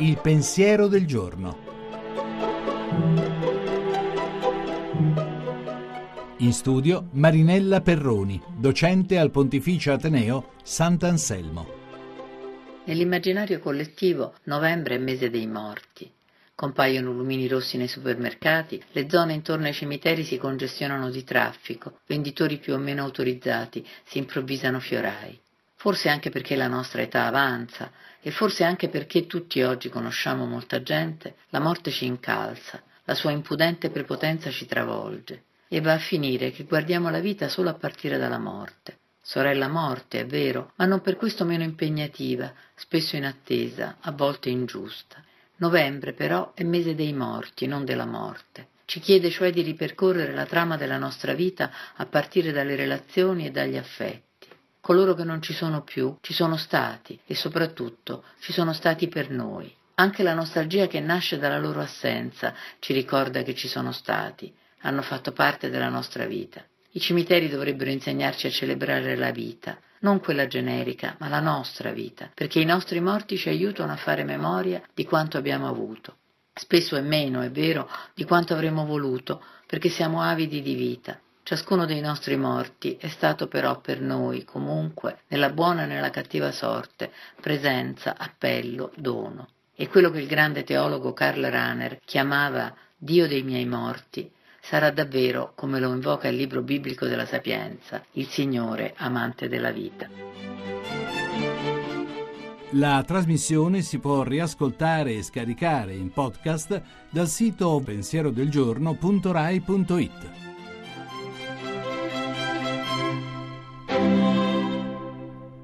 Il pensiero del giorno. In studio Marinella Perroni, docente al Pontificio Ateneo Sant'Anselmo. Nell'immaginario collettivo novembre è mese dei morti. Compaiono lumini rossi nei supermercati, le zone intorno ai cimiteri si congestionano di traffico, venditori più o meno autorizzati si improvvisano fiorai. Forse anche perché la nostra età avanza e forse anche perché tutti oggi conosciamo molta gente, la morte ci incalza, la sua impudente prepotenza ci travolge e va a finire che guardiamo la vita solo a partire dalla morte. Sorella morte, è vero, ma non per questo meno impegnativa, spesso inattesa, a volte ingiusta. Novembre però è mese dei morti, non della morte. Ci chiede cioè di ripercorrere la trama della nostra vita a partire dalle relazioni e dagli affetti. Coloro che non ci sono più ci sono stati e soprattutto ci sono stati per noi. Anche la nostalgia che nasce dalla loro assenza ci ricorda che ci sono stati, hanno fatto parte della nostra vita. I cimiteri dovrebbero insegnarci a celebrare la vita, non quella generica, ma la nostra vita, perché i nostri morti ci aiutano a fare memoria di quanto abbiamo avuto. Spesso è meno, è vero, di quanto avremmo voluto, perché siamo avidi di vita. Ciascuno dei nostri morti è stato però per noi, comunque, nella buona e nella cattiva sorte, presenza, appello, dono. E quello che il grande teologo Karl Rahner chiamava Dio dei miei morti sarà davvero, come lo invoca il libro biblico della Sapienza, il Signore amante della vita. La trasmissione si può riascoltare e scaricare in podcast dal sito pensierodelgiorno.rai.it.